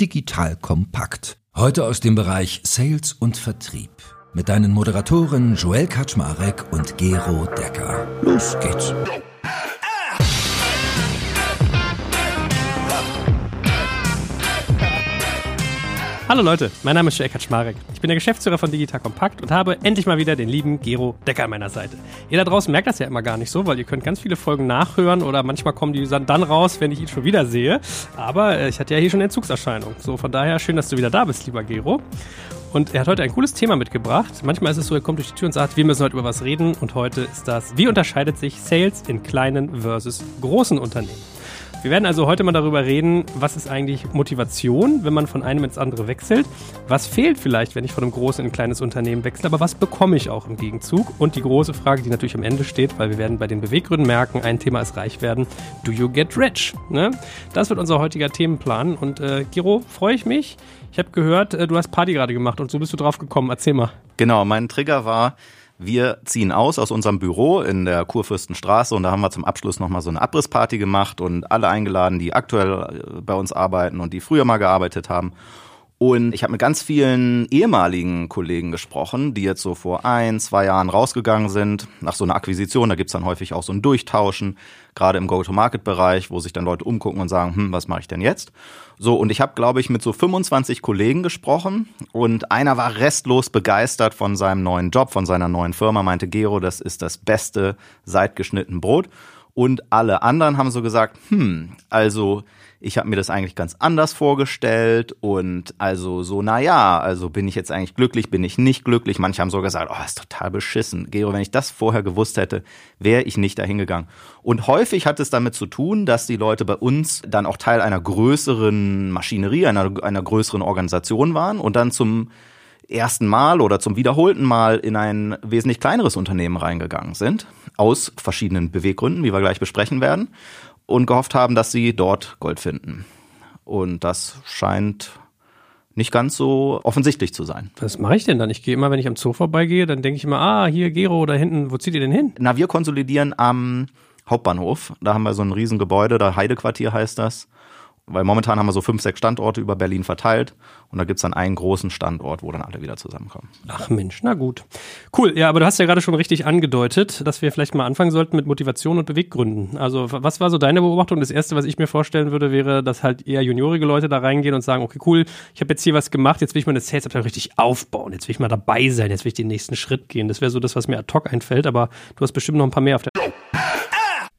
Digital Kompakt. Heute aus dem Bereich Sales und Vertrieb. Mit deinen Moderatoren Joel Kaczmarek und Gero Decker. Los geht's. Hallo Leute, mein Name ist Joel Kaczmarek. Ich bin der Geschäftsführer von Digital Kompakt und habe endlich mal wieder den lieben Gero Decker an meiner Seite. Ihr da draußen merkt das ja immer gar nicht so, weil ihr könnt ganz viele Folgen nachhören oder manchmal kommen die dann raus, wenn ich ihn schon wieder sehe. Aber äh, ich hatte ja hier schon Entzugserscheinung. So, von daher schön, dass du wieder da bist, lieber Gero. Und er hat heute ein cooles Thema mitgebracht. Manchmal ist es so, er kommt durch die Tür und sagt, wir müssen heute über was reden. Und heute ist das, wie unterscheidet sich Sales in kleinen versus großen Unternehmen? Wir werden also heute mal darüber reden, was ist eigentlich Motivation, wenn man von einem ins andere wechselt? Was fehlt vielleicht, wenn ich von einem großen in ein kleines Unternehmen wechsle? Aber was bekomme ich auch im Gegenzug? Und die große Frage, die natürlich am Ende steht, weil wir werden bei den Beweggründen merken, ein Thema ist reich werden. Do you get rich? Ne? Das wird unser heutiger Themenplan. Und äh, Giro, freue ich mich. Ich habe gehört, äh, du hast Party gerade gemacht und so bist du drauf gekommen. Erzähl mal. Genau, mein Trigger war, wir ziehen aus aus unserem Büro in der Kurfürstenstraße und da haben wir zum Abschluss nochmal so eine Abrissparty gemacht und alle eingeladen, die aktuell äh, bei uns arbeiten und die früher mal gearbeitet haben. Und ich habe mit ganz vielen ehemaligen Kollegen gesprochen, die jetzt so vor ein, zwei Jahren rausgegangen sind, nach so einer Akquisition. Da gibt's dann häufig auch so ein Durchtauschen, gerade im Go-to-Market-Bereich, wo sich dann Leute umgucken und sagen, hm, was mache ich denn jetzt? So, und ich habe, glaube ich, mit so 25 Kollegen gesprochen und einer war restlos begeistert von seinem neuen Job, von seiner neuen Firma, meinte Gero, das ist das beste seit geschnitten Brot. Und alle anderen haben so gesagt, hm, also ich habe mir das eigentlich ganz anders vorgestellt und also so, na ja, also bin ich jetzt eigentlich glücklich, bin ich nicht glücklich. Manche haben sogar gesagt, oh, ist total beschissen. Gero, wenn ich das vorher gewusst hätte, wäre ich nicht dahin gegangen. Und häufig hat es damit zu tun, dass die Leute bei uns dann auch Teil einer größeren Maschinerie, einer, einer größeren Organisation waren und dann zum ersten Mal oder zum wiederholten Mal in ein wesentlich kleineres Unternehmen reingegangen sind, aus verschiedenen Beweggründen, wie wir gleich besprechen werden und gehofft haben, dass sie dort Gold finden. Und das scheint nicht ganz so offensichtlich zu sein. Was mache ich denn dann? Ich gehe immer, wenn ich am Zoo vorbeigehe, dann denke ich immer, ah, hier Gero da hinten, wo zieht ihr denn hin? Na, wir konsolidieren am Hauptbahnhof. Da haben wir so ein Riesengebäude, da Heidequartier heißt das weil momentan haben wir so fünf, sechs Standorte über Berlin verteilt und da gibt's dann einen großen Standort, wo dann alle wieder zusammenkommen. Ach Mensch, na gut. Cool, ja, aber du hast ja gerade schon richtig angedeutet, dass wir vielleicht mal anfangen sollten mit Motivation und Beweggründen. Also was war so deine Beobachtung? Das Erste, was ich mir vorstellen würde, wäre, dass halt eher juniorige Leute da reingehen und sagen, okay, cool, ich habe jetzt hier was gemacht, jetzt will ich meine Sales-Abteilung richtig aufbauen, jetzt will ich mal dabei sein, jetzt will ich den nächsten Schritt gehen. Das wäre so das, was mir ad hoc einfällt, aber du hast bestimmt noch ein paar mehr auf der...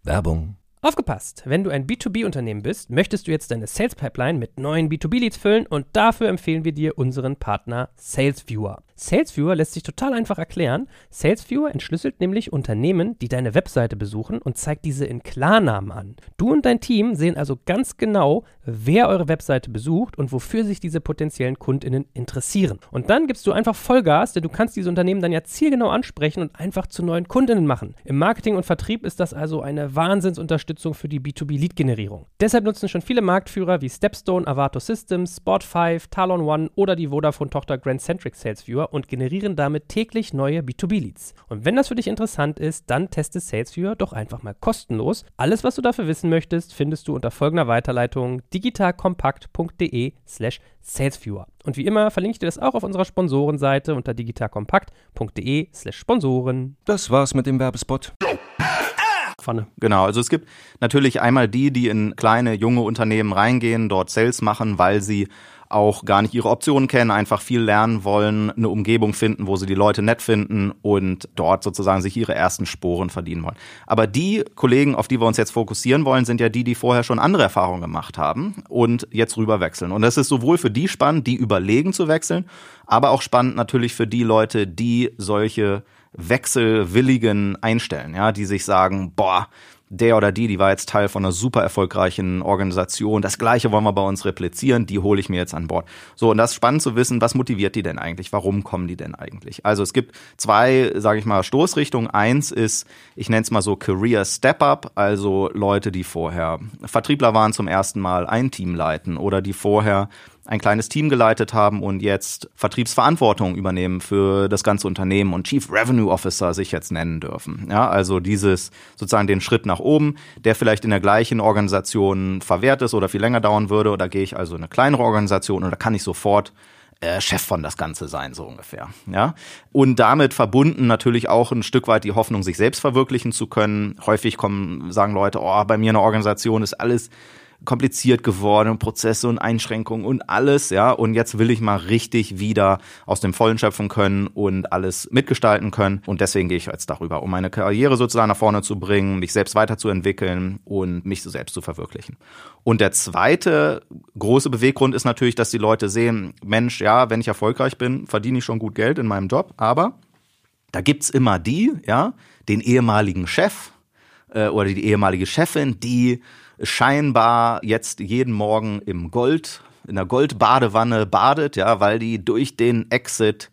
Werbung Aufgepasst! Wenn du ein B2B-Unternehmen bist, möchtest du jetzt deine Sales Pipeline mit neuen B2B-Leads füllen und dafür empfehlen wir dir unseren Partner SalesViewer. SalesViewer lässt sich total einfach erklären. SalesViewer entschlüsselt nämlich Unternehmen, die deine Webseite besuchen und zeigt diese in Klarnamen an. Du und dein Team sehen also ganz genau, wer eure Webseite besucht und wofür sich diese potenziellen KundInnen interessieren. Und dann gibst du einfach Vollgas, denn du kannst diese Unternehmen dann ja zielgenau ansprechen und einfach zu neuen KundInnen machen. Im Marketing und Vertrieb ist das also eine Wahnsinnsunterstützung für die B2B-Lead-Generierung. Deshalb nutzen schon viele Marktführer wie Stepstone, Avato Systems, Spot5, Talon One oder die Vodafone-Tochter Grand Centric SalesViewer und generieren damit täglich neue B2B-Leads. Und wenn das für dich interessant ist, dann teste SalesViewer doch einfach mal kostenlos. Alles, was du dafür wissen möchtest, findest du unter folgender Weiterleitung digitalkompakt.de slash salesviewer. Und wie immer verlinke ich dir das auch auf unserer Sponsorenseite unter digitalkompakt.de slash Sponsoren. Das war's mit dem Werbespot. Pfanne. Genau, also es gibt natürlich einmal die, die in kleine, junge Unternehmen reingehen, dort Sales machen, weil sie auch gar nicht ihre Optionen kennen, einfach viel lernen wollen, eine Umgebung finden, wo sie die Leute nett finden und dort sozusagen sich ihre ersten Sporen verdienen wollen. Aber die Kollegen, auf die wir uns jetzt fokussieren wollen, sind ja die, die vorher schon andere Erfahrungen gemacht haben und jetzt rüber wechseln. Und das ist sowohl für die spannend, die überlegen zu wechseln, aber auch spannend natürlich für die Leute, die solche Wechselwilligen einstellen, ja, die sich sagen, boah, der oder die, die war jetzt Teil von einer super erfolgreichen Organisation. Das gleiche wollen wir bei uns replizieren, die hole ich mir jetzt an Bord. So, und das ist spannend zu wissen, was motiviert die denn eigentlich? Warum kommen die denn eigentlich? Also es gibt zwei, sage ich mal, Stoßrichtungen. Eins ist, ich nenne es mal so Career Step-Up, also Leute, die vorher Vertriebler waren zum ersten Mal, ein Team leiten oder die vorher ein kleines Team geleitet haben und jetzt Vertriebsverantwortung übernehmen für das ganze Unternehmen und Chief Revenue Officer sich jetzt nennen dürfen. Ja, also dieses sozusagen den Schritt nach oben, der vielleicht in der gleichen Organisation verwehrt ist oder viel länger dauern würde, oder gehe ich also in eine kleinere Organisation da kann ich sofort äh, Chef von das Ganze sein, so ungefähr. Ja? Und damit verbunden natürlich auch ein Stück weit die Hoffnung, sich selbst verwirklichen zu können. Häufig kommen, sagen Leute, oh, bei mir in der Organisation ist alles kompliziert geworden, Prozesse und Einschränkungen und alles, ja. Und jetzt will ich mal richtig wieder aus dem Vollen schöpfen können und alles mitgestalten können. Und deswegen gehe ich jetzt darüber, um meine Karriere sozusagen nach vorne zu bringen, mich selbst weiterzuentwickeln und mich selbst zu verwirklichen. Und der zweite große Beweggrund ist natürlich, dass die Leute sehen, Mensch, ja, wenn ich erfolgreich bin, verdiene ich schon gut Geld in meinem Job, aber da gibt's immer die, ja, den ehemaligen Chef äh, oder die ehemalige Chefin, die scheinbar jetzt jeden Morgen im Gold, in der Goldbadewanne badet, ja, weil die durch den Exit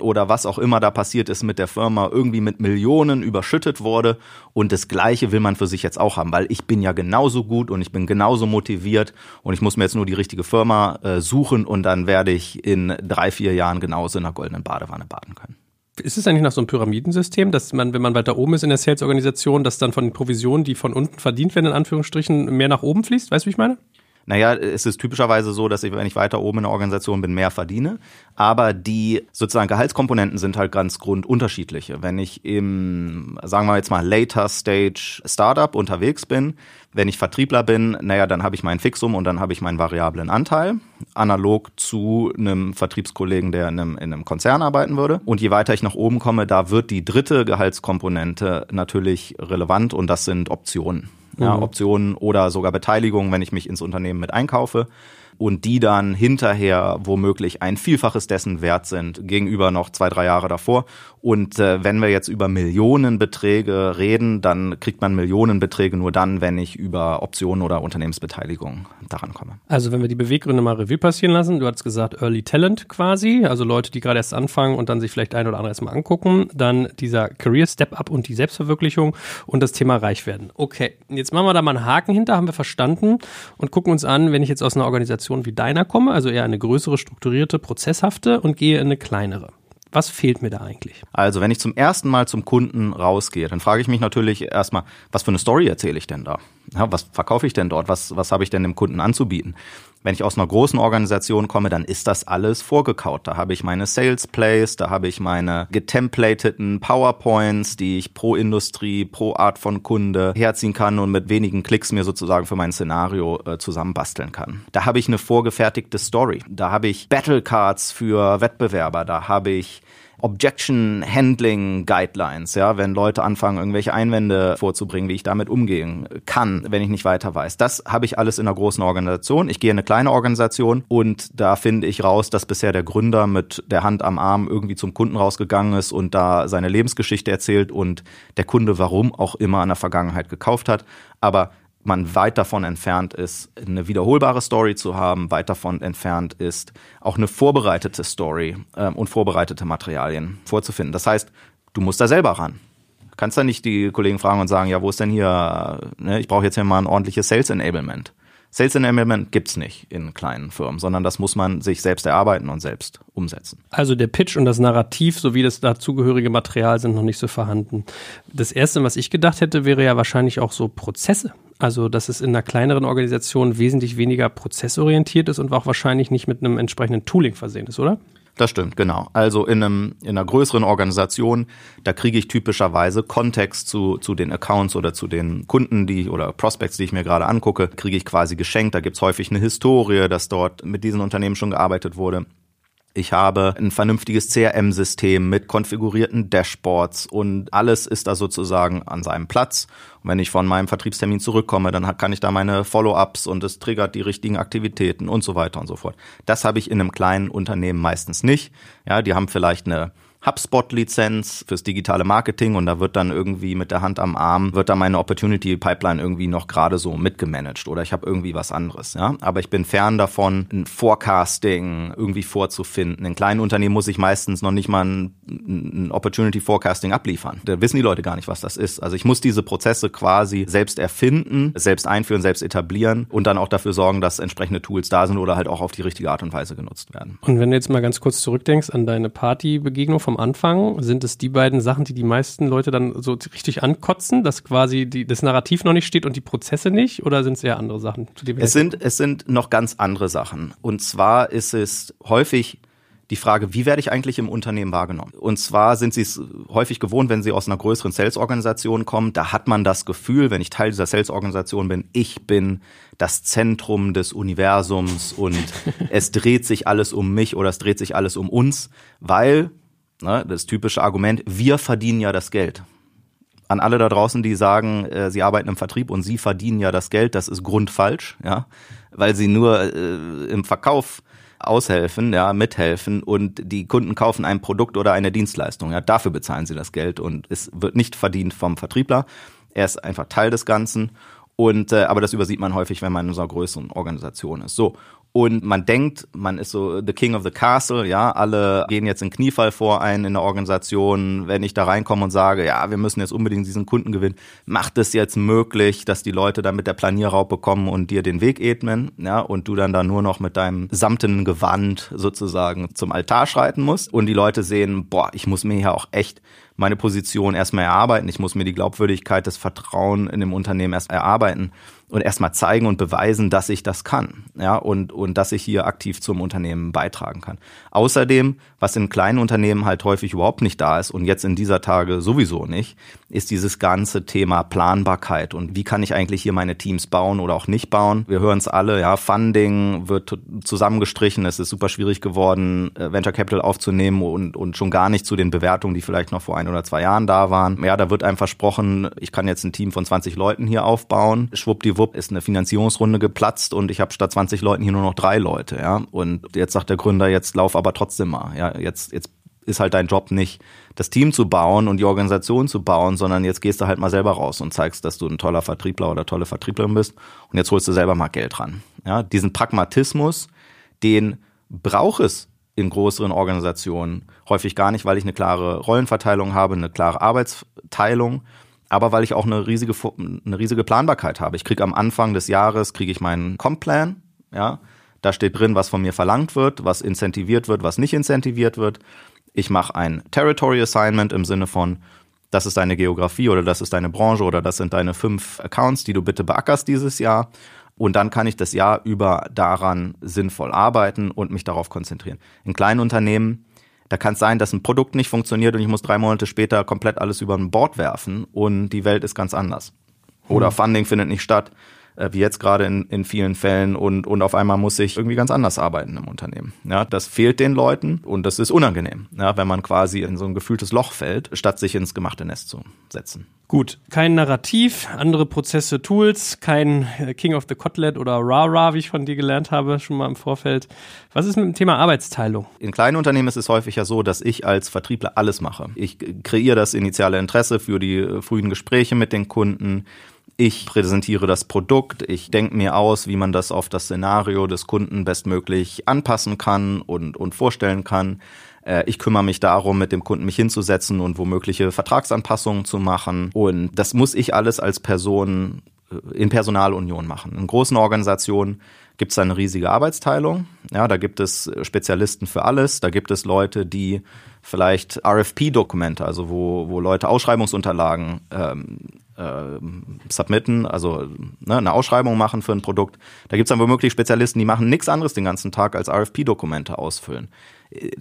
oder was auch immer da passiert ist mit der Firma irgendwie mit Millionen überschüttet wurde und das gleiche will man für sich jetzt auch haben, weil ich bin ja genauso gut und ich bin genauso motiviert und ich muss mir jetzt nur die richtige Firma äh, suchen und dann werde ich in drei, vier Jahren genauso in der goldenen Badewanne baden können. Ist es eigentlich nach so einem Pyramidensystem, dass man, wenn man weiter oben ist in der Sales-Organisation, dass dann von den Provisionen, die von unten verdient werden, in Anführungsstrichen, mehr nach oben fließt? Weißt du, wie ich meine? Naja, es ist typischerweise so, dass ich, wenn ich weiter oben in der Organisation bin, mehr verdiene. Aber die sozusagen Gehaltskomponenten sind halt ganz grundunterschiedliche. Wenn ich im, sagen wir jetzt mal, later Stage Startup unterwegs bin, wenn ich Vertriebler bin, naja, dann habe ich mein Fixum und dann habe ich meinen variablen Anteil, analog zu einem Vertriebskollegen, der in einem, in einem Konzern arbeiten würde. Und je weiter ich nach oben komme, da wird die dritte Gehaltskomponente natürlich relevant und das sind Optionen. Ja, mhm. Optionen oder sogar Beteiligungen, wenn ich mich ins Unternehmen mit einkaufe und die dann hinterher womöglich ein Vielfaches dessen wert sind gegenüber noch zwei, drei Jahre davor. Und äh, wenn wir jetzt über Millionenbeträge reden, dann kriegt man Millionenbeträge nur dann, wenn ich über Optionen oder Unternehmensbeteiligung daran komme. Also wenn wir die Beweggründe mal Revue passieren lassen, du hast gesagt Early Talent quasi, also Leute, die gerade erst anfangen und dann sich vielleicht ein oder andere erstmal angucken, dann dieser Career Step Up und die Selbstverwirklichung und das Thema reich werden. Okay, jetzt machen wir da mal einen Haken hinter, haben wir verstanden und gucken uns an, wenn ich jetzt aus einer Organisation wie deiner komme, also eher eine größere, strukturierte, prozesshafte und gehe in eine kleinere. Was fehlt mir da eigentlich? Also, wenn ich zum ersten Mal zum Kunden rausgehe, dann frage ich mich natürlich erstmal, was für eine Story erzähle ich denn da? Ja, was verkaufe ich denn dort? Was, was habe ich denn dem Kunden anzubieten? Wenn ich aus einer großen Organisation komme, dann ist das alles vorgekaut. Da habe ich meine Sales Plays, da habe ich meine getemplateten PowerPoints, die ich pro Industrie, pro Art von Kunde herziehen kann und mit wenigen Klicks mir sozusagen für mein Szenario äh, zusammenbasteln kann. Da habe ich eine vorgefertigte Story. Da habe ich Battle Cards für Wettbewerber. Da habe ich Objection Handling Guidelines, ja, wenn Leute anfangen, irgendwelche Einwände vorzubringen, wie ich damit umgehen kann, wenn ich nicht weiter weiß. Das habe ich alles in einer großen Organisation. Ich gehe in eine kleine Organisation und da finde ich raus, dass bisher der Gründer mit der Hand am Arm irgendwie zum Kunden rausgegangen ist und da seine Lebensgeschichte erzählt und der Kunde warum auch immer in der Vergangenheit gekauft hat. Aber man weit davon entfernt ist, eine wiederholbare Story zu haben, weit davon entfernt ist, auch eine vorbereitete Story äh, und vorbereitete Materialien vorzufinden. Das heißt, du musst da selber ran. Du kannst da nicht die Kollegen fragen und sagen, ja, wo ist denn hier, ne, ich brauche jetzt hier mal ein ordentliches Sales Enablement. Sales Enablement gibt's nicht in kleinen Firmen, sondern das muss man sich selbst erarbeiten und selbst umsetzen. Also der Pitch und das Narrativ sowie das dazugehörige Material sind noch nicht so vorhanden. Das erste, was ich gedacht hätte, wäre ja wahrscheinlich auch so Prozesse. Also, dass es in einer kleineren Organisation wesentlich weniger prozessorientiert ist und auch wahrscheinlich nicht mit einem entsprechenden Tooling versehen ist, oder? Das stimmt, genau. Also in, einem, in einer größeren Organisation, da kriege ich typischerweise Kontext zu, zu den Accounts oder zu den Kunden, die oder Prospects, die ich mir gerade angucke, kriege ich quasi geschenkt. Da gibt's häufig eine Historie, dass dort mit diesen Unternehmen schon gearbeitet wurde. Ich habe ein vernünftiges CRM-System mit konfigurierten Dashboards und alles ist da sozusagen an seinem Platz. Und wenn ich von meinem Vertriebstermin zurückkomme, dann kann ich da meine Follow-ups und es triggert die richtigen Aktivitäten und so weiter und so fort. Das habe ich in einem kleinen Unternehmen meistens nicht. Ja, die haben vielleicht eine HubSpot-Lizenz fürs digitale Marketing und da wird dann irgendwie mit der Hand am Arm, wird dann meine Opportunity Pipeline irgendwie noch gerade so mitgemanagt oder ich habe irgendwie was anderes. Ja? Aber ich bin fern davon, ein Forecasting irgendwie vorzufinden. In kleinen Unternehmen muss ich meistens noch nicht mal ein, ein Opportunity Forecasting abliefern. Da wissen die Leute gar nicht, was das ist. Also ich muss diese Prozesse quasi selbst erfinden, selbst einführen, selbst etablieren und dann auch dafür sorgen, dass entsprechende Tools da sind oder halt auch auf die richtige Art und Weise genutzt werden. Und wenn du jetzt mal ganz kurz zurückdenkst an deine Partybegegnung vom Anfang, sind es die beiden Sachen, die die meisten Leute dann so richtig ankotzen, dass quasi die, das Narrativ noch nicht steht und die Prozesse nicht? Oder sind es eher andere Sachen? es sind, es sind noch ganz andere Sachen. Und zwar ist es häufig die Frage, wie werde ich eigentlich im Unternehmen wahrgenommen? Und zwar sind sie es häufig gewohnt, wenn sie aus einer größeren Sales-Organisation kommen, da hat man das Gefühl, wenn ich Teil dieser Sales-Organisation bin, ich bin das Zentrum des Universums und es dreht sich alles um mich oder es dreht sich alles um uns, weil, ne, das typische Argument, wir verdienen ja das Geld. An alle da draußen, die sagen, äh, sie arbeiten im Vertrieb und sie verdienen ja das Geld, das ist grundfalsch, ja, weil sie nur äh, im Verkauf aushelfen, ja, mithelfen und die Kunden kaufen ein Produkt oder eine Dienstleistung. Ja, dafür bezahlen sie das Geld und es wird nicht verdient vom Vertriebler. Er ist einfach Teil des Ganzen. Und äh, aber das übersieht man häufig, wenn man in so einer größeren Organisation ist. So und man denkt, man ist so the king of the castle, ja, alle gehen jetzt in Kniefall vor ein in der Organisation, wenn ich da reinkomme und sage, ja, wir müssen jetzt unbedingt diesen Kunden gewinnen, macht es jetzt möglich, dass die Leute dann mit der Planierraupe kommen und dir den Weg ebnen, ja, und du dann da nur noch mit deinem samtenen Gewand sozusagen zum Altar schreiten musst. Und die Leute sehen, boah, ich muss mir hier auch echt meine Position erstmal erarbeiten, ich muss mir die Glaubwürdigkeit, das Vertrauen in dem Unternehmen erst erarbeiten und erstmal zeigen und beweisen, dass ich das kann, ja, und, und dass ich hier aktiv zum Unternehmen beitragen kann. Außerdem, was in kleinen Unternehmen halt häufig überhaupt nicht da ist und jetzt in dieser Tage sowieso nicht, ist dieses ganze Thema Planbarkeit und wie kann ich eigentlich hier meine Teams bauen oder auch nicht bauen. Wir hören es alle, ja, Funding wird zusammengestrichen, es ist super schwierig geworden, äh, Venture Capital aufzunehmen und, und schon gar nicht zu den Bewertungen, die vielleicht noch vor ein oder zwei Jahren da waren. Ja, da wird einem versprochen, ich kann jetzt ein Team von 20 Leuten hier aufbauen. Schwuppdiwupp ist eine Finanzierungsrunde geplatzt und ich habe statt 20 Leuten hier nur noch drei Leute, ja. Und jetzt sagt der Gründer, jetzt lauf aber trotzdem mal. Ja, jetzt, jetzt ist halt dein Job nicht, das Team zu bauen und die Organisation zu bauen, sondern jetzt gehst du halt mal selber raus und zeigst, dass du ein toller Vertriebler oder tolle Vertrieblerin bist und jetzt holst du selber mal Geld ran. Ja, diesen Pragmatismus, den braucht es in größeren Organisationen häufig gar nicht, weil ich eine klare Rollenverteilung habe, eine klare Arbeitsteilung, aber weil ich auch eine riesige, eine riesige Planbarkeit habe. Ich kriege am Anfang des Jahres, kriege ich meinen Comp-Plan, ja, da steht drin, was von mir verlangt wird, was incentiviert wird, was nicht incentiviert wird ich mache ein Territory Assignment im Sinne von, das ist deine Geografie oder das ist deine Branche oder das sind deine fünf Accounts, die du bitte beackerst dieses Jahr. Und dann kann ich das Jahr über daran sinnvoll arbeiten und mich darauf konzentrieren. In kleinen Unternehmen, da kann es sein, dass ein Produkt nicht funktioniert und ich muss drei Monate später komplett alles über ein Board werfen und die Welt ist ganz anders. Oder mhm. Funding findet nicht statt äh, wie jetzt gerade in, in vielen Fällen und, und auf einmal muss ich irgendwie ganz anders arbeiten im Unternehmen. Ja, das fehlt den Leuten und das ist unangenehm, ja, wenn man quasi in so ein gefühltes Loch fällt, statt sich ins gemachte Nest zu setzen. Gut, kein Narrativ, andere Prozesse, Tools, kein äh, King of the Kotlet oder Rara, wie ich von dir gelernt habe, schon mal im Vorfeld. Was ist mit dem Thema Arbeitsteilung? In kleinen Unternehmen ist es häufig ja so, dass ich als Vertriebler alles mache. Ich kreiere das initiale Interesse für die äh, frühen Gespräche mit den Kunden. Ich präsentiere das Produkt, ich denke mir aus, wie man das auf das Szenario des Kunden bestmöglich anpassen kann und, und vorstellen kann. Äh, ich kümmere mich darum, mit dem Kunden mich hinzusetzen und womögliche Vertragsanpassungen zu machen. Und das muss ich alles als Person äh, in Personalunion machen. In großen Organisationen gibt es eine riesige Arbeitsteilung. Ja, da gibt es Spezialisten für alles. Da gibt es Leute, die vielleicht RFP-Dokumente, also wo, wo Leute Ausschreibungsunterlagen ähm, äh, submitten, also ne, eine Ausschreibung machen für ein Produkt. Da gibt's dann womöglich Spezialisten, die machen nichts anderes den ganzen Tag als RFP-Dokumente ausfüllen.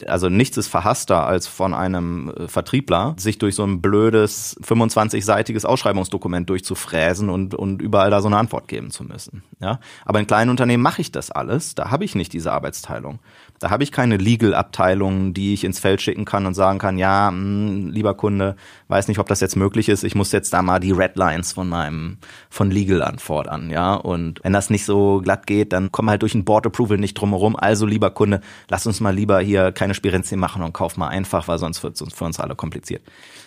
Also nichts ist verhasster als von einem äh, Vertriebler, sich durch so ein blödes 25-seitiges Ausschreibungsdokument durchzufräsen und, und überall da so eine Antwort geben zu müssen. Ja? Aber in kleinen Unternehmen mache ich das alles, da habe ich nicht diese Arbeitsteilung. Da habe ich keine Legal-Abteilung, die ich ins Feld schicken kann und sagen kann, ja, mh, hm, lieber Kunde, weiß nicht, ob das jetzt möglich ist. Ich muss jetzt da mal die Redlines von meinem von Legal anfordern, ja. Und wenn das nicht so glatt geht, dann kommen halt durch ein Board Approval nicht drumherum. Also lieber Kunde, lass uns mal lieber hier hier keine Spirenzien machen und kauf mal einfach, weil sonst wird es für uns alle kompliziert.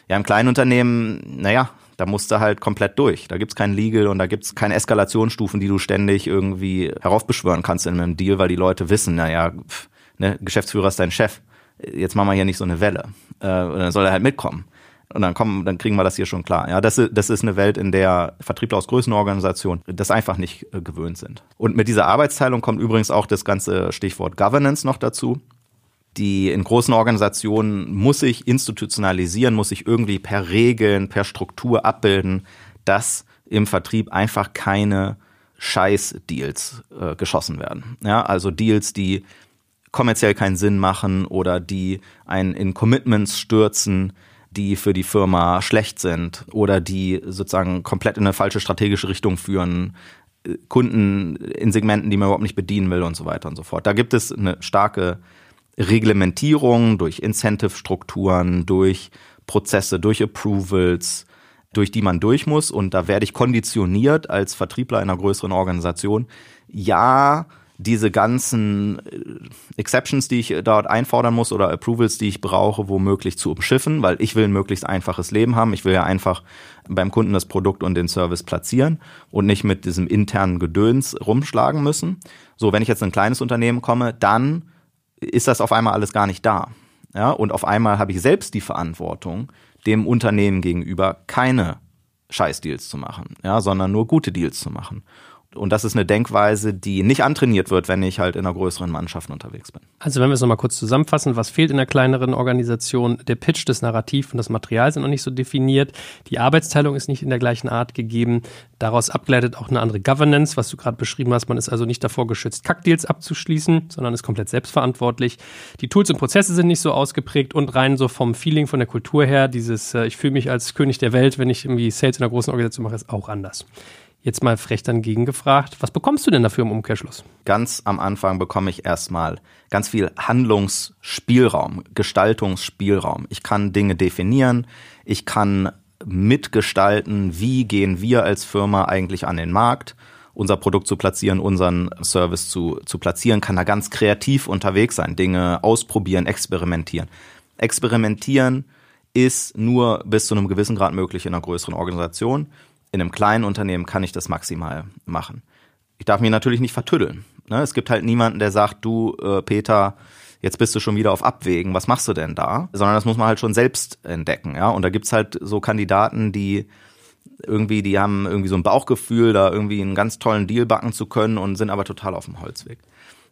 Ja, im kleinen Unternehmen, naja, da musst du halt komplett durch. Da gibt's kein Legal und da gibt's keine Eskalationsstufen, die du ständig irgendwie heraufbeschwören kannst in einem Deal, weil die Leute wissen, naja, pff, ne, Geschäftsführer ist dein Chef. Jetzt machen wir hier nicht so eine Welle. Äh, dann soll er halt mitkommen. Und dann kommen, dann kriegen wir das hier schon klar. Ja, das ist, das ist eine Welt, in der Vertriebler aus Größenorganisationen das einfach nicht äh, gewöhnt sind. Und mit dieser Arbeitsteilung kommt übrigens auch das ganze Stichwort Governance noch dazu. Die in großen Organisationen muss sich institutionalisieren, muss sich irgendwie per Regeln, per Struktur abbilden, dass im Vertrieb einfach keine Scheiß-Deals äh, geschossen werden. Ja, also Deals, die kommerziell keinen Sinn machen oder die einen in Commitments stürzen, die für die Firma schlecht sind oder die sozusagen komplett in eine falsche strategische Richtung führen, äh, Kunden in Segmenten, die man überhaupt nicht bedienen will und so weiter und so fort. Da gibt es eine starke Reglementierung durch Incentive-Strukturen, durch Prozesse, durch Approvals, durch die man durch muss. Und da werde ich konditioniert als Vertriebler einer größeren Organisation. Ja, diese ganzen äh, Exceptions, die ich dort einfordern muss oder Approvals, die ich brauche, womöglich zu umschiffen, weil ich will ein möglichst einfaches Leben haben. Ich will ja einfach beim Kunden das Produkt und den Service platzieren und nicht mit diesem internen Gedöns rumschlagen müssen. So, wenn ich jetzt in ein kleines Unternehmen komme, dann ist das auf einmal alles gar nicht da. Ja, und auf einmal habe ich selbst die Verantwortung, dem Unternehmen gegenüber keine Scheißdeals zu machen, ja, sondern nur gute Deals zu machen. Und das ist eine Denkweise, die nicht antrainiert wird, wenn ich halt in einer größeren Mannschaft unterwegs bin. Also wenn wir es nochmal kurz zusammenfassen, was fehlt in der kleineren Organisation? Der Pitch, das Narrativ und das Material sind noch nicht so definiert. Die Arbeitsteilung ist nicht in der gleichen Art gegeben. Daraus abgeleitet auch eine andere Governance, was du gerade beschrieben hast. Man ist also nicht davor geschützt, Kackdeals abzuschließen, sondern ist komplett selbstverantwortlich. Die Tools und Prozesse sind nicht so ausgeprägt und rein so vom Feeling, von der Kultur her, dieses, äh, ich fühle mich als König der Welt, wenn ich irgendwie Sales in einer großen Organisation mache, ist auch anders. Jetzt mal frech dann gegengefragt, was bekommst du denn dafür im Umkehrschluss? Ganz am Anfang bekomme ich erstmal ganz viel Handlungsspielraum, Gestaltungsspielraum. Ich kann Dinge definieren, ich kann mitgestalten, wie gehen wir als Firma eigentlich an den Markt, unser Produkt zu platzieren, unseren Service zu, zu platzieren, kann da ganz kreativ unterwegs sein, Dinge ausprobieren, experimentieren. Experimentieren ist nur bis zu einem gewissen Grad möglich in einer größeren Organisation in einem kleinen Unternehmen kann ich das maximal machen. Ich darf mich natürlich nicht vertüddeln. Ne? Es gibt halt niemanden, der sagt, du, äh, Peter, jetzt bist du schon wieder auf Abwägen, was machst du denn da? Sondern das muss man halt schon selbst entdecken, ja. Und da gibt's halt so Kandidaten, die irgendwie, die haben irgendwie so ein Bauchgefühl, da irgendwie einen ganz tollen Deal backen zu können und sind aber total auf dem Holzweg.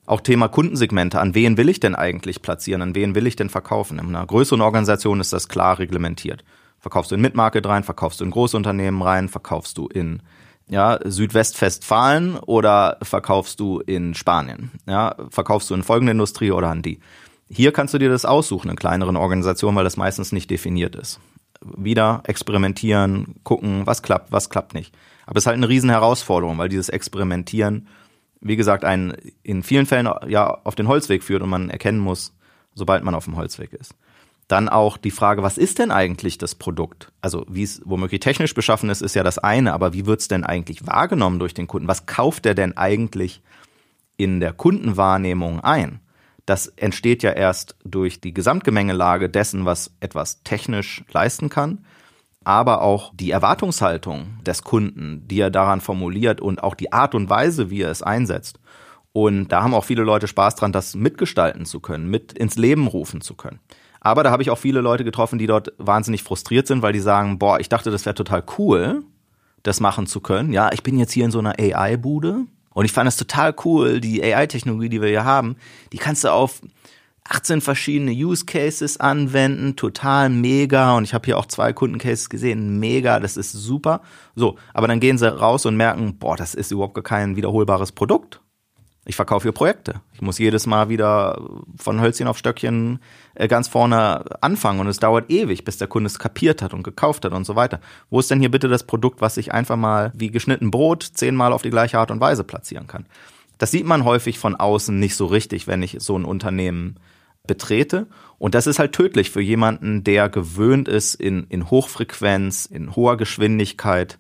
Auch Thema Kundensegmente. An wen will ich denn eigentlich platzieren? An wen will ich denn verkaufen? In einer größeren Organisation ist das klar reglementiert. Verkaufst du in Midmarket rein, verkaufst du in Großunternehmen rein, verkaufst du in ja, Südwestfestfalen oder verkaufst du in Spanien? Ja, verkaufst du in folgende Industrie oder an die? Hier kannst du dir das aussuchen in kleineren Organisationen, weil das meistens nicht definiert ist. Wieder experimentieren, gucken, was klappt, was klappt nicht. Aber es ist halt eine riesen Herausforderung, weil dieses Experimentieren, wie gesagt, einen in vielen Fällen ja auf den Holzweg führt und man erkennen muss, sobald man auf dem Holzweg ist. Dann auch die Frage, was ist denn eigentlich das Produkt? Also wie es womöglich technisch beschaffen ist, ist ja das eine, aber wie wird es denn eigentlich wahrgenommen durch den Kunden? Was kauft er denn eigentlich in der Kundenwahrnehmung ein? Das entsteht ja erst durch die Gesamtgemengelage dessen, was etwas technisch leisten kann, aber auch die Erwartungshaltung des Kunden, die er daran formuliert und auch die Art und Weise, wie er es einsetzt. Und da haben auch viele Leute Spaß dran, das mitgestalten zu können, mit ins Leben rufen zu können. Aber da habe ich auch viele Leute getroffen, die dort wahnsinnig frustriert sind, weil die sagen, boah, ich dachte, das wäre total cool, das machen zu können. Ja, ich bin jetzt hier in so einer AI-Bude und ich fand es total cool, die AI-Technologie, die wir hier haben, die kannst du auf 18 verschiedene Use Cases anwenden, total mega. Und ich habe hier auch zwei Kundencases gesehen, mega, das ist super. So, aber dann gehen sie raus und merken, boah, das ist überhaupt gar kein wiederholbares Produkt. Ich verkaufe hier Projekte. Ich muss jedes Mal wieder von Hölzchen auf Stöckchen äh, ganz vorne anfangen und es dauert ewig, bis der Kunde es kapiert hat und gekauft hat und so weiter. Wo ist denn hier bitte das Produkt, was ich einfach mal wie geschnitten Brot zehnmal auf die gleiche Art und Weise platzieren kann? Das sieht man häufig von außen nicht so richtig, wenn ich so ein Unternehmen betrete. Und das ist halt tödlich für jemanden, der gewöhnt ist, in, in Hochfrequenz, in hoher Geschwindigkeit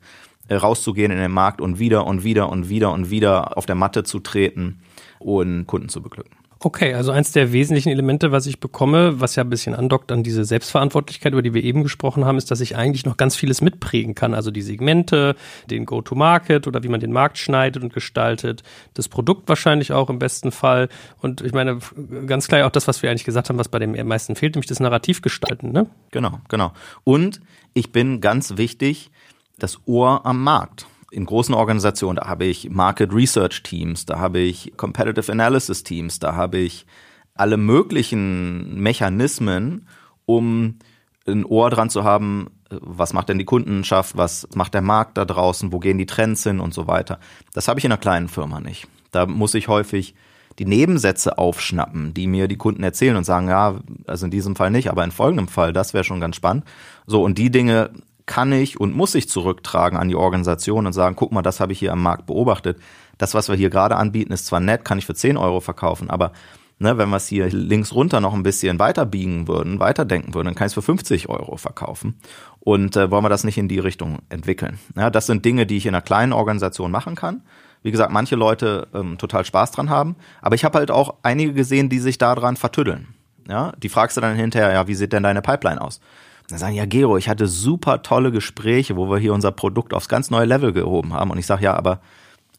rauszugehen in den Markt und wieder und wieder und wieder und wieder auf der Matte zu treten und Kunden zu beglücken. Okay, also eins der wesentlichen Elemente, was ich bekomme, was ja ein bisschen andockt an diese Selbstverantwortlichkeit, über die wir eben gesprochen haben, ist, dass ich eigentlich noch ganz vieles mitprägen kann. Also die Segmente, den Go-to-Market oder wie man den Markt schneidet und gestaltet, das Produkt wahrscheinlich auch im besten Fall. Und ich meine, ganz klar auch das, was wir eigentlich gesagt haben, was bei dem meisten fehlt, nämlich das Narrativ gestalten. Ne? Genau, genau. Und ich bin ganz wichtig, das Ohr am Markt in großen Organisationen, da habe ich Market Research Teams, da habe ich Competitive Analysis Teams, da habe ich alle möglichen Mechanismen, um ein Ohr dran zu haben, was macht denn die Kundenschaft, was macht der Markt da draußen, wo gehen die Trends hin und so weiter. Das habe ich in einer kleinen Firma nicht. Da muss ich häufig die Nebensätze aufschnappen, die mir die Kunden erzählen und sagen, ja, also in diesem Fall nicht, aber in folgendem Fall, das wäre schon ganz spannend. So, und die Dinge kann ich und muss ich zurücktragen an die Organisation und sagen, guck mal, das habe ich hier am Markt beobachtet. Das, was wir hier gerade anbieten, ist zwar nett, kann ich für 10 Euro verkaufen, aber ne, wenn wir es hier links runter noch ein bisschen weiter biegen würden, weiterdenken würden, dann kann ich es für 50 Euro verkaufen. Und äh, wollen wir das nicht in die Richtung entwickeln? Ja, das sind Dinge, die ich in einer kleinen Organisation machen kann. Wie gesagt, manche Leute ähm, total Spaß dran haben, aber ich habe halt auch einige gesehen, die sich daran vertüddeln. Ja, die fragst du dann hinterher, ja, wie sieht denn deine Pipeline aus? Dann sagen, ja, Gero, ich hatte super tolle Gespräche, wo wir hier unser Produkt aufs ganz neue Level gehoben haben. Und ich sage, ja, aber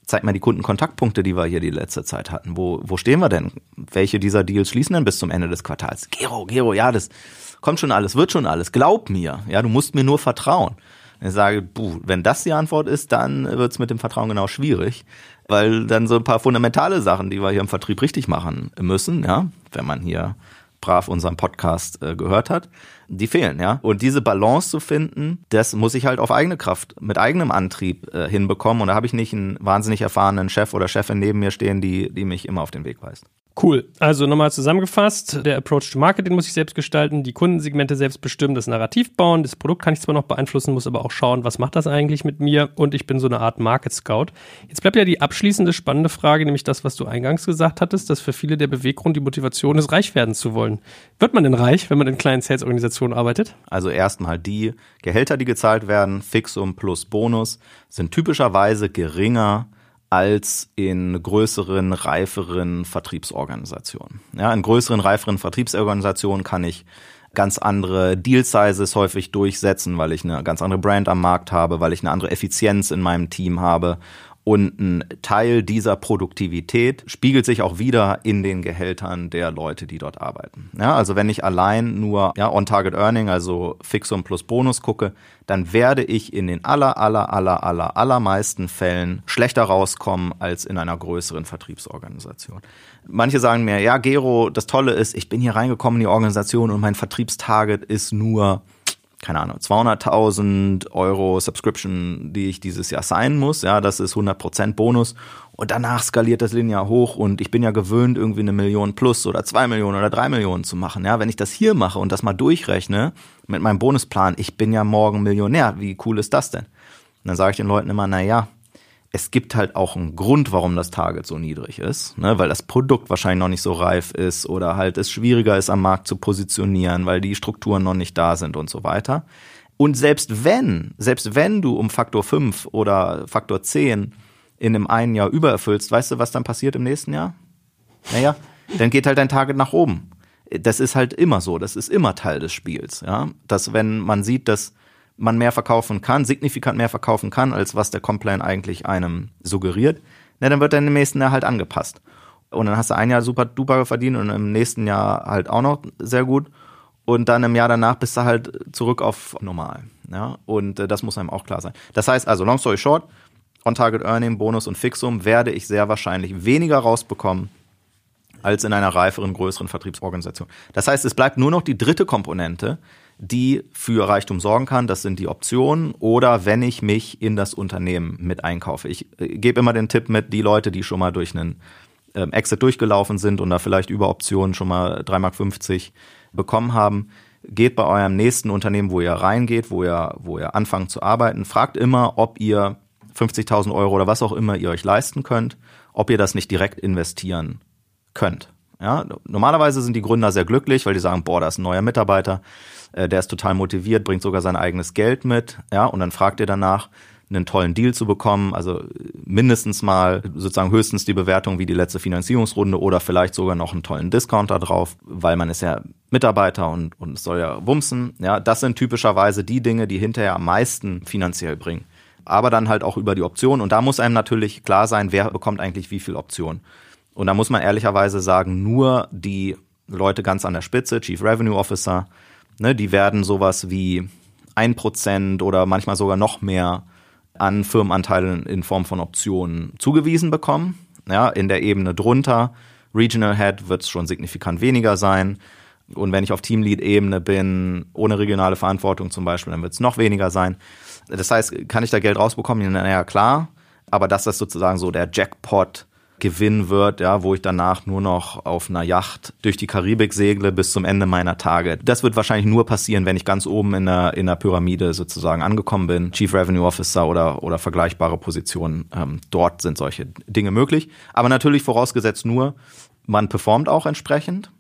zeig mal die Kundenkontaktpunkte, die wir hier die letzte Zeit hatten. Wo, wo stehen wir denn? Welche dieser Deals schließen denn bis zum Ende des Quartals? Gero, Gero, ja, das kommt schon alles, wird schon alles. Glaub mir. Ja, du musst mir nur vertrauen. Ich sage, buh, wenn das die Antwort ist, dann wird's mit dem Vertrauen genau schwierig, weil dann so ein paar fundamentale Sachen, die wir hier im Vertrieb richtig machen müssen, ja, wenn man hier brav unseren Podcast äh, gehört hat, die fehlen, ja. Und diese Balance zu finden, das muss ich halt auf eigene Kraft, mit eigenem Antrieb äh, hinbekommen. Und da habe ich nicht einen wahnsinnig erfahrenen Chef oder Chefin neben mir stehen, die, die mich immer auf den Weg weist. Cool. Also nochmal zusammengefasst, der Approach to Marketing muss ich selbst gestalten, die Kundensegmente selbst bestimmen, das Narrativ bauen, das Produkt kann ich zwar noch beeinflussen, muss aber auch schauen, was macht das eigentlich mit mir und ich bin so eine Art Market Scout. Jetzt bleibt ja die abschließende spannende Frage, nämlich das, was du eingangs gesagt hattest, dass für viele der Beweggrund die Motivation ist, reich werden zu wollen. Wird man denn reich, wenn man in kleinen Sales-Organisationen arbeitet? Also erstmal die Gehälter, die gezahlt werden, Fixum plus Bonus, sind typischerweise geringer als in größeren, reiferen Vertriebsorganisationen. Ja, in größeren, reiferen Vertriebsorganisationen kann ich ganz andere Deal-Sizes häufig durchsetzen, weil ich eine ganz andere Brand am Markt habe, weil ich eine andere Effizienz in meinem Team habe und ein Teil dieser Produktivität spiegelt sich auch wieder in den Gehältern der Leute, die dort arbeiten. Ja, also wenn ich allein nur ja, On-Target-Earning, also Fixum plus Bonus gucke, dann werde ich in den aller, aller, aller, aller, allermeisten Fällen schlechter rauskommen als in einer größeren Vertriebsorganisation. Manche sagen mir, ja, Gero, das Tolle ist, ich bin hier reingekommen in die Organisation und mein Vertriebstarget ist nur keine Ahnung, 200.000 Euro Subscription, die ich dieses Jahr sein muss. Ja, das ist 100% Bonus. Und danach skaliert das linear hoch und ich bin ja gewöhnt, irgendwie eine Million plus oder zwei Millionen oder drei Millionen zu machen. Ja, wenn ich das hier mache und das mal durchrechne mit meinem Bonusplan, ich bin ja morgen Millionär. Wie cool ist das denn? Und dann sage ich den Leuten immer, na ja, es gibt halt auch einen Grund, warum das Target so niedrig ist, ne? weil das Produkt wahrscheinlich noch nicht so reif ist oder halt es schwieriger ist am Markt zu positionieren, weil die Strukturen noch nicht da sind und so weiter. Und selbst wenn, selbst wenn du um Faktor 5 oder Faktor 10 in einem einen Jahr übererfüllst, weißt du, was dann passiert im nächsten Jahr? Naja, dann geht halt dein Target nach oben. Das ist halt immer so, das ist immer Teil des Spiels, ja. Dass wenn man sieht, dass man mehr verkaufen kann, signifikant mehr verkaufen kann, als was der Complan eigentlich einem suggeriert, na, dann wird er im nächsten Jahr halt angepasst. Und dann hast du ein Jahr super duper verdient und im nächsten Jahr halt auch noch sehr gut. Und dann im Jahr danach bist du halt zurück auf normal. Ja, und äh, das muss einem auch klar sein. Das heißt also, long story short, On-Target Earning, Bonus und Fixum werde ich sehr wahrscheinlich weniger rausbekommen als in einer reiferen, größeren Vertriebsorganisation. Das heißt, es bleibt nur noch die dritte Komponente, die für Reichtum sorgen kann. Das sind die Optionen oder wenn ich mich in das Unternehmen mit einkaufe. Ich äh, gebe immer den Tipp mit, die Leute, die schon mal durch einen ähm, Exit durchgelaufen sind und da vielleicht über Optionen schon mal 3,50 Mark bekommen haben, geht bei eurem nächsten Unternehmen, wo ihr reingeht, wo ihr, wo ihr anfangt zu arbeiten, fragt immer, ob ihr 50.000 Euro oder was auch immer ihr euch leisten könnt, ob ihr das nicht direkt investieren könnt. Ja, normalerweise sind die Gründer sehr glücklich, weil die sagen, boah, da ist ein neuer Mitarbeiter, äh, der ist total motiviert, bringt sogar sein eigenes Geld mit, ja, und dann fragt ihr danach, einen tollen Deal zu bekommen, also mindestens mal sozusagen höchstens die Bewertung wie die letzte Finanzierungsrunde oder vielleicht sogar noch einen tollen Discount da drauf, weil man ist ja Mitarbeiter und, und es soll ja wumsen. Ja, das sind typischerweise die Dinge, die hinterher am meisten finanziell bringen. Aber dann halt auch über die Optionen und da muss einem natürlich klar sein, wer bekommt eigentlich wie viel Option. Und da muss man ehrlicherweise sagen, nur die Leute ganz an der Spitze, Chief Revenue Officer, ne, die werden sowas wie ein Prozent oder manchmal sogar noch mehr an Firmenanteilen in Form von Optionen zugewiesen bekommen. Ja, in der Ebene drunter, Regional Head, wird es schon signifikant weniger sein. Und wenn ich auf Teamlead-Ebene bin, ohne regionale Verantwortung zum Beispiel, dann wird es noch weniger sein. Das heißt, kann ich da Geld rausbekommen? Naja, klar. Aber das ist sozusagen so der Jackpot Gewinn wird, ja, wo ich danach nur noch auf einer Yacht durch die Karibik segle bis zum Ende meiner Tage. Das wird wahrscheinlich nur passieren, wenn ich ganz oben in der, in der Pyramide sozusagen angekommen bin. Chief Revenue Officer oder, oder vergleichbare Positionen. Ähm, dort sind solche Dinge möglich. Aber natürlich vorausgesetzt nur, man performt auch entsprechend.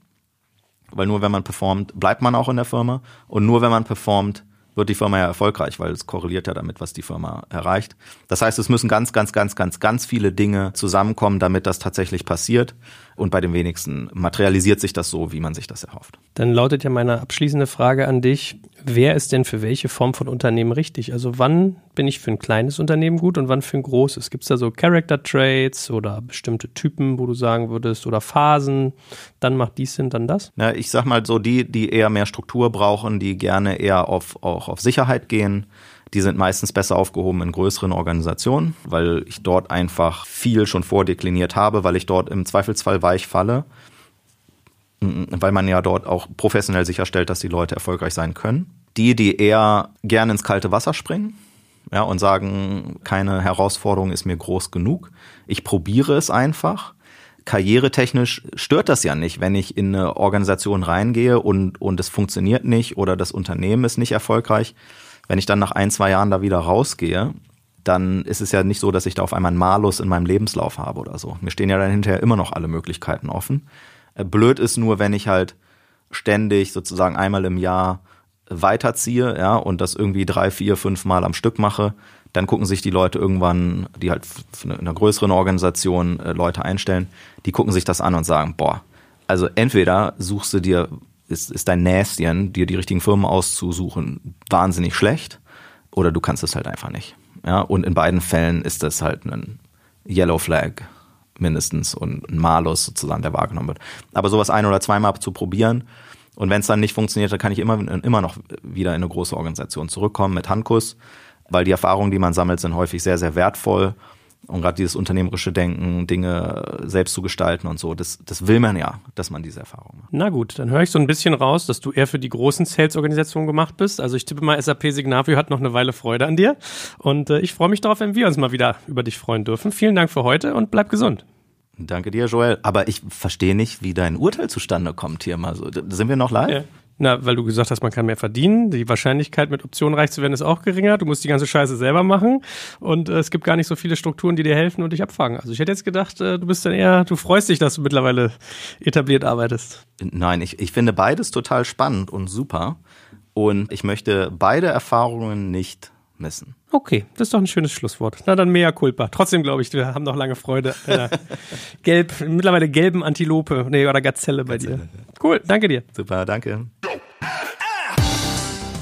Weil nur wenn man performt, bleibt man auch in der Firma. Und nur wenn man performt, wird die Firma ja erfolgreich, weil es korreliert ja damit, was die Firma erreicht. Das heißt, es müssen ganz, ganz, ganz, ganz, ganz viele Dinge zusammenkommen, damit das tatsächlich passiert. Und bei den wenigsten materialisiert sich das so, wie man sich das erhofft. Dann lautet ja meine abschließende Frage an dich. Wer ist denn für welche Form von Unternehmen richtig? Also wann bin ich für ein kleines Unternehmen gut und wann für ein großes? Gibt es da so Character Traits oder bestimmte Typen, wo du sagen würdest, oder Phasen, dann macht dies Sinn, dann das? Ja, ich sag mal so, die, die eher mehr Struktur brauchen, die gerne eher auf, auch auf Sicherheit gehen, die sind meistens besser aufgehoben in größeren Organisationen, weil ich dort einfach viel schon vordekliniert habe, weil ich dort im Zweifelsfall weich falle, weil man ja dort auch professionell sicherstellt, dass die Leute erfolgreich sein können. Die, die eher gerne ins kalte Wasser springen, ja, und sagen, keine Herausforderung ist mir groß genug. Ich probiere es einfach. Karrieretechnisch stört das ja nicht, wenn ich in eine Organisation reingehe und, und es funktioniert nicht oder das Unternehmen ist nicht erfolgreich wenn ich dann nach ein, zwei Jahren da wieder rausgehe, dann ist es ja nicht so, dass ich da auf einmal einen Malus in meinem Lebenslauf habe oder so. Mir stehen ja dann hinterher immer noch alle Möglichkeiten offen. Äh, blöd ist nur, wenn ich halt ständig sozusagen einmal im Jahr weiterziehe, ja, und das irgendwie drei, vier, fünf Mal am Stück mache, dann gucken sich die Leute irgendwann, die halt in einer größeren Organisation äh, Leute einstellen, die gucken sich das an und sagen, boah, also entweder suchst du dir ist, ist dein Näschen, dir die richtigen Firmen auszusuchen, wahnsinnig schlecht oder du kannst es halt einfach nicht. Ja, und in beiden Fällen ist das halt ein Yellow Flag mindestens und ein Malus sozusagen, der wahrgenommen wird. Aber sowas ein- oder zweimal zu probieren und wenn es dann nicht funktioniert, dann kann ich immer, immer noch wieder in eine große Organisation zurückkommen mit Handkuss, weil die Erfahrungen, die man sammelt, sind häufig sehr, sehr wertvoll und gerade dieses unternehmerische Denken, Dinge selbst zu gestalten und so, das, das will man ja, dass man diese Erfahrung macht. Na gut, dann höre ich so ein bisschen raus, dass du eher für die großen Sales-Organisationen gemacht bist. Also ich tippe mal, SAP Signavio hat noch eine Weile Freude an dir. Und äh, ich freue mich darauf, wenn wir uns mal wieder über dich freuen dürfen. Vielen Dank für heute und bleib gesund. Danke dir, Joel. Aber ich verstehe nicht, wie dein Urteil zustande kommt hier mal so. Sind wir noch live? Ja. Na, weil du gesagt hast, man kann mehr verdienen. Die Wahrscheinlichkeit, mit Optionen reich zu werden, ist auch geringer. Du musst die ganze Scheiße selber machen. Und äh, es gibt gar nicht so viele Strukturen, die dir helfen und dich abfangen. Also ich hätte jetzt gedacht, äh, du bist dann eher, du freust dich, dass du mittlerweile etabliert arbeitest. Nein, ich, ich finde beides total spannend und super. Und ich möchte beide Erfahrungen nicht missen. Okay, das ist doch ein schönes Schlusswort. Na dann mea culpa. Trotzdem glaube ich, wir haben noch lange Freude. Äh, gelb, mittlerweile gelben Antilope, nee, oder Gazelle bei Gazelle. dir. Cool, danke dir. Super, danke.